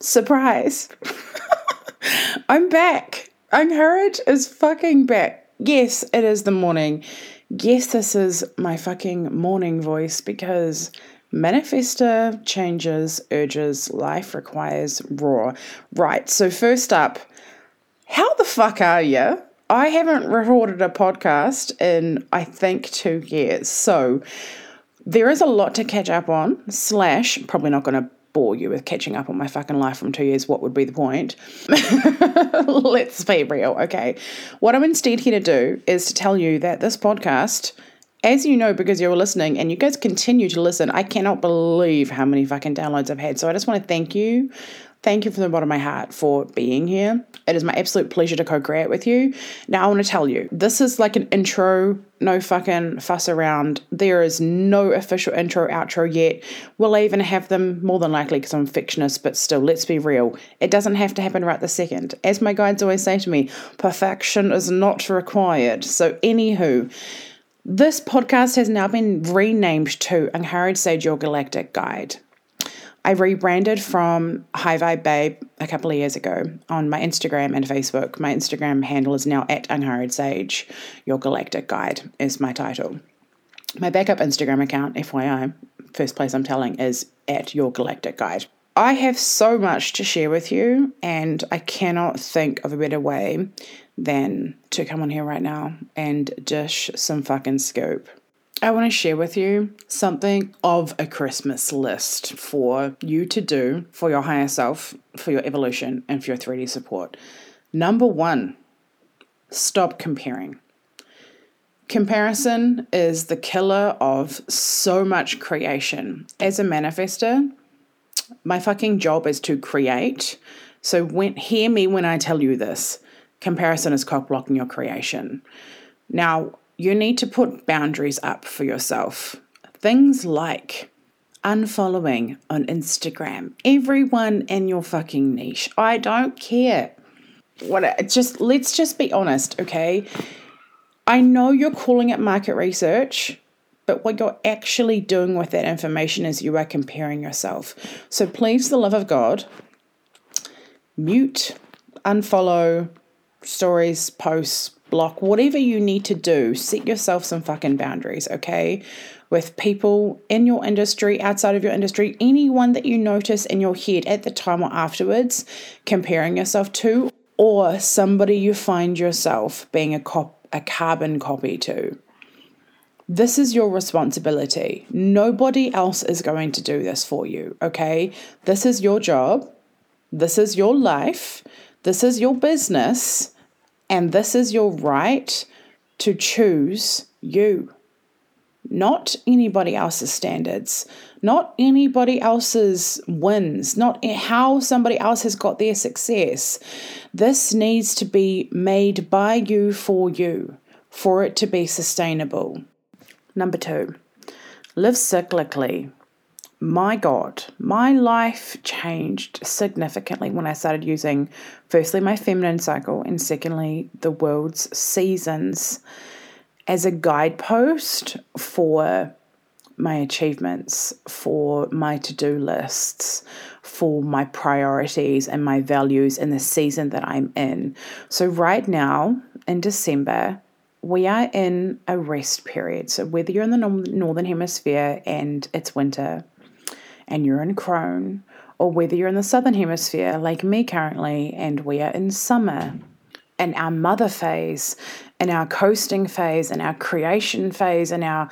surprise. I'm back. Unhurried is fucking back. Yes, it is the morning. Yes, this is my fucking morning voice because manifester changes, urges, life requires raw. Right, so first up, how the fuck are you? I haven't recorded a podcast in, I think, two years. So there is a lot to catch up on, slash, probably not going to bore you with catching up on my fucking life from two years. What would be the point? Let's be real, okay? What I'm instead here to do is to tell you that this podcast as you know, because you're listening and you guys continue to listen, I cannot believe how many fucking downloads I've had. So I just want to thank you Thank you from the bottom of my heart for being here. It is my absolute pleasure to co create with you. Now, I want to tell you this is like an intro, no fucking fuss around. There is no official intro, outro yet. We'll even have them more than likely because I'm fictionist, but still, let's be real. It doesn't have to happen right the second. As my guides always say to me, perfection is not required. So, anywho, this podcast has now been renamed to Unhurried Sage Your Galactic Guide. I rebranded from High Vibe Babe a couple of years ago on my Instagram and Facebook. My Instagram handle is now at Unhurried Sage. Your Galactic Guide is my title. My backup Instagram account, FYI, first place I'm telling, is at Your Galactic Guide. I have so much to share with you, and I cannot think of a better way than to come on here right now and dish some fucking scoop. I want to share with you something of a Christmas list for you to do for your higher self, for your evolution, and for your 3D support. Number one, stop comparing. Comparison is the killer of so much creation. As a manifester, my fucking job is to create. So when hear me when I tell you this. Comparison is cock blocking your creation. Now, you need to put boundaries up for yourself. Things like unfollowing on Instagram everyone in your fucking niche. I don't care. What just let's just be honest, okay? I know you're calling it market research, but what you're actually doing with that information is you are comparing yourself. So please, the love of God, mute, unfollow stories, posts, block, whatever you need to do, set yourself some fucking boundaries, okay? With people in your industry, outside of your industry, anyone that you notice in your head at the time or afterwards comparing yourself to, or somebody you find yourself being a cop a carbon copy to. This is your responsibility. Nobody else is going to do this for you, okay? This is your job. This is your life. This is your business and this is your right to choose you, not anybody else's standards, not anybody else's wins, not how somebody else has got their success. This needs to be made by you for you, for it to be sustainable. Number two, live cyclically my God, my life changed significantly when I started using, firstly, my feminine cycle, and secondly, the world's seasons as a guidepost for my achievements, for my to do lists, for my priorities and my values in the season that I'm in. So, right now in December, we are in a rest period. So, whether you're in the northern hemisphere and it's winter, and you're in Crone, or whether you're in the southern hemisphere, like me currently, and we are in summer, and our mother phase, and our coasting phase, and our creation phase, and our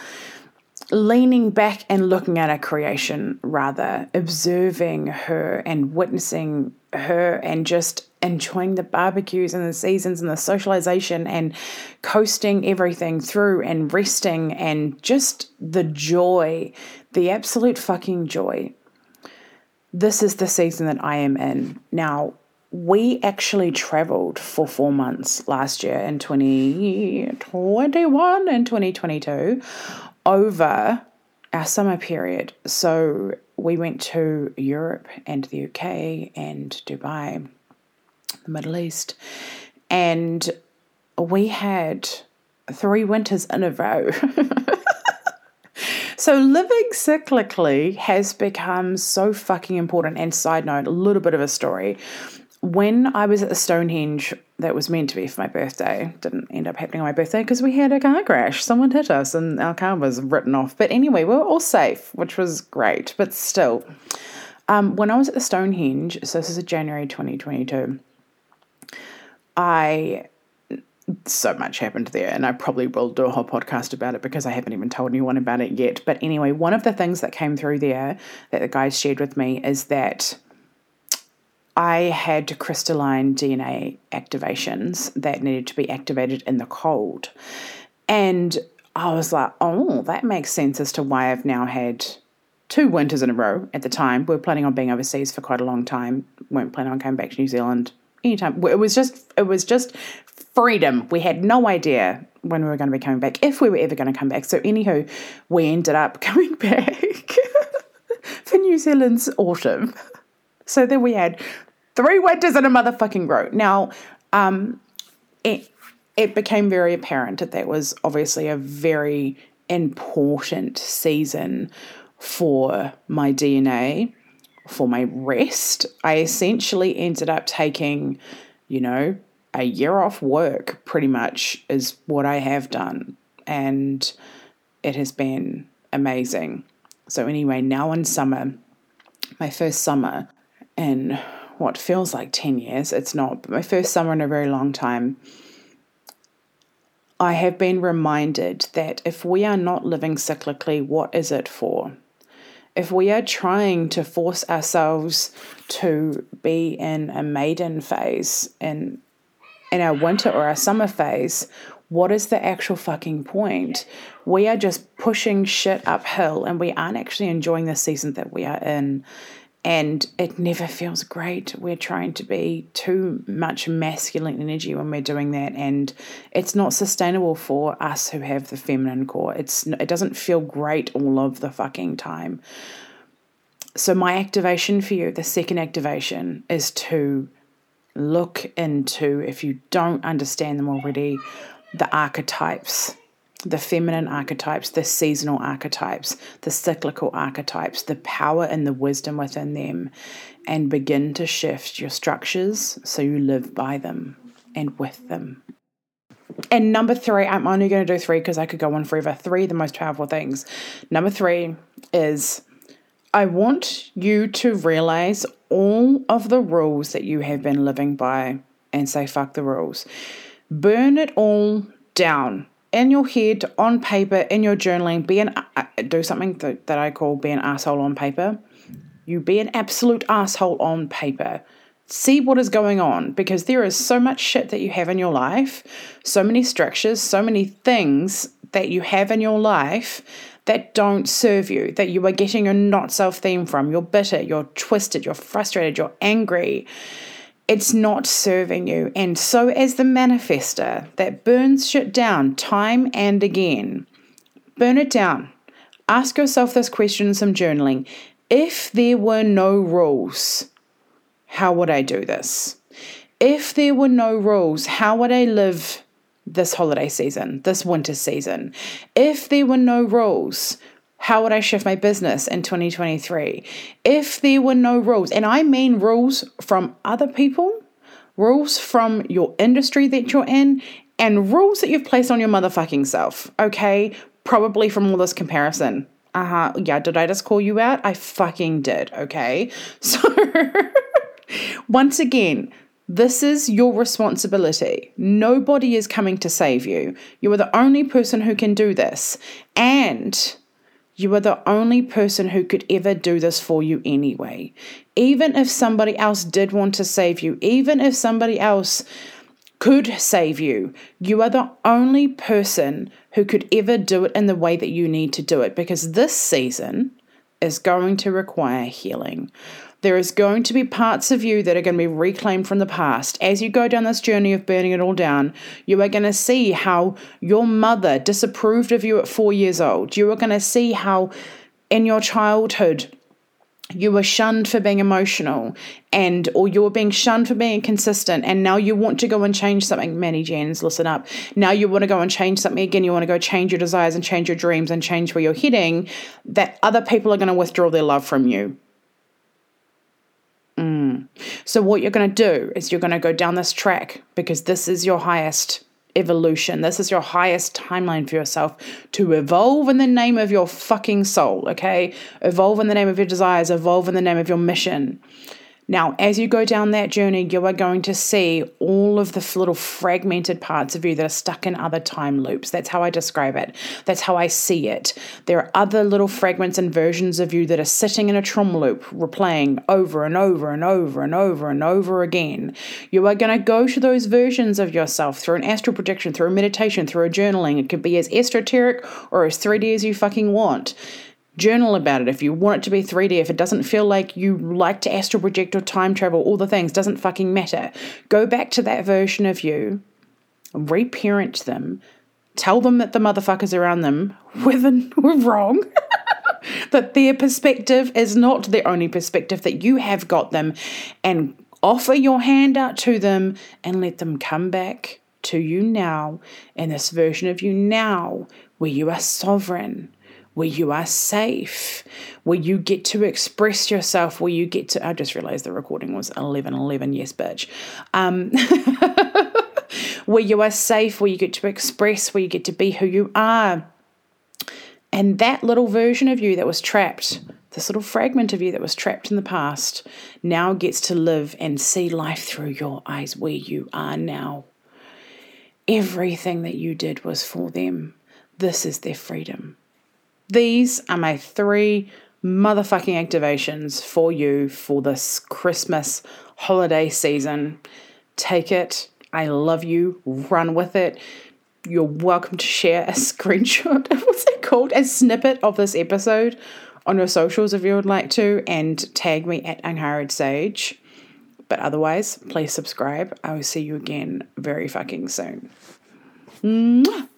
leaning back and looking at our creation, rather, observing her and witnessing her and just enjoying the barbecues and the seasons and the socialization and coasting everything through and resting and just the joy, the absolute fucking joy. This is the season that I am in. Now, we actually traveled for four months last year in 2021 and 2022 over our summer period. So we went to Europe and the UK and Dubai, the Middle East, and we had three winters in a row. So, living cyclically has become so fucking important. And, side note, a little bit of a story. When I was at the Stonehenge, that was meant to be for my birthday, didn't end up happening on my birthday because we had a car crash. Someone hit us and our car was written off. But anyway, we were all safe, which was great. But still, um, when I was at the Stonehenge, so this is January 2022, I so much happened there, and I probably will do a whole podcast about it because I haven't even told anyone about it yet. But anyway, one of the things that came through there that the guys shared with me is that I had crystalline DNA activations that needed to be activated in the cold. And I was like, oh, that makes sense as to why I've now had two winters in a row at the time. We were planning on being overseas for quite a long time. weren't planning on coming back to New Zealand anytime. It was just it was just freedom. We had no idea when we were going to be coming back, if we were ever going to come back. So anywho, we ended up coming back for New Zealand's autumn. So then we had three winters in a motherfucking row. Now, um, it it became very apparent that that was obviously a very important season for my DNA, for my rest. I essentially ended up taking, you know, a year off work, pretty much, is what I have done. And it has been amazing. So, anyway, now in summer, my first summer in what feels like 10 years, it's not, but my first summer in a very long time, I have been reminded that if we are not living cyclically, what is it for? If we are trying to force ourselves to be in a maiden phase in in our winter or our summer phase, what is the actual fucking point? We are just pushing shit uphill and we aren't actually enjoying the season that we are in. And it never feels great. We're trying to be too much masculine energy when we're doing that, and it's not sustainable for us who have the feminine core. It's it doesn't feel great all of the fucking time. So my activation for you, the second activation, is to look into if you don't understand them already, the archetypes the feminine archetypes, the seasonal archetypes, the cyclical archetypes, the power and the wisdom within them, and begin to shift your structures so you live by them and with them. And number three, I'm only going to do three because I could go on forever. Three, the most powerful things. Number three is I want you to realize all of the rules that you have been living by and say, fuck the rules. Burn it all down in your head, on paper, in your journaling, be an uh, do something that, that I call be an asshole on paper. You be an absolute asshole on paper. See what is going on because there is so much shit that you have in your life, so many structures, so many things that you have in your life that don't serve you, that you are getting your not self theme from. You're bitter, you're twisted, you're frustrated, you're angry it's not serving you. And so, as the manifester that burns shit down time and again, burn it down. Ask yourself this question in some journaling. If there were no rules, how would I do this? If there were no rules, how would I live this holiday season, this winter season? If there were no rules, how would I shift my business in 2023? If there were no rules, and I mean rules from other people, rules from your industry that you're in, and rules that you've placed on your motherfucking self, okay? Probably from all this comparison. Uh huh. Yeah, did I just call you out? I fucking did, okay? So, once again, this is your responsibility. Nobody is coming to save you. You are the only person who can do this. And you are the only person who could ever do this for you anyway. Even if somebody else did want to save you, even if somebody else could save you, you are the only person who could ever do it in the way that you need to do it because this season is going to require healing. There is going to be parts of you that are going to be reclaimed from the past. As you go down this journey of burning it all down, you are going to see how your mother disapproved of you at four years old. You are going to see how in your childhood you were shunned for being emotional and or you were being shunned for being consistent and now you want to go and change something many gens listen up now you want to go and change something again you want to go change your desires and change your dreams and change where you're heading that other people are going to withdraw their love from you. So what you're going to do is you're going to go down this track because this is your highest evolution. This is your highest timeline for yourself to evolve in the name of your fucking soul, okay? Evolve in the name of your desires, evolve in the name of your mission. Now, as you go down that journey, you are going to see all of the little fragmented parts of you that are stuck in other time loops. That's how I describe it. That's how I see it. There are other little fragments and versions of you that are sitting in a trauma loop, replaying over and over and over and over and over again. You are going to go to those versions of yourself through an astral projection, through a meditation, through a journaling. It could be as esoteric or as 3D as you fucking want. Journal about it if you want it to be 3D. If it doesn't feel like you like to astral project or time travel, all the things doesn't fucking matter. Go back to that version of you, reparent them, tell them that the motherfuckers around them were, were wrong. that their perspective is not the only perspective, that you have got them, and offer your hand out to them and let them come back to you now in this version of you now where you are sovereign where you are safe, where you get to express yourself, where you get to. I just realized the recording was 11 11, yes, bitch. Um, where you are safe, where you get to express, where you get to be who you are. And that little version of you that was trapped, this little fragment of you that was trapped in the past, now gets to live and see life through your eyes where you are now. Everything that you did was for them. This is their freedom. These are my three motherfucking activations for you for this Christmas holiday season. Take it. I love you. Run with it. You're welcome to share a screenshot. What's it called? A snippet of this episode on your socials if you would like to, and tag me at Unhurried Sage. But otherwise, please subscribe. I will see you again very fucking soon. Mwah!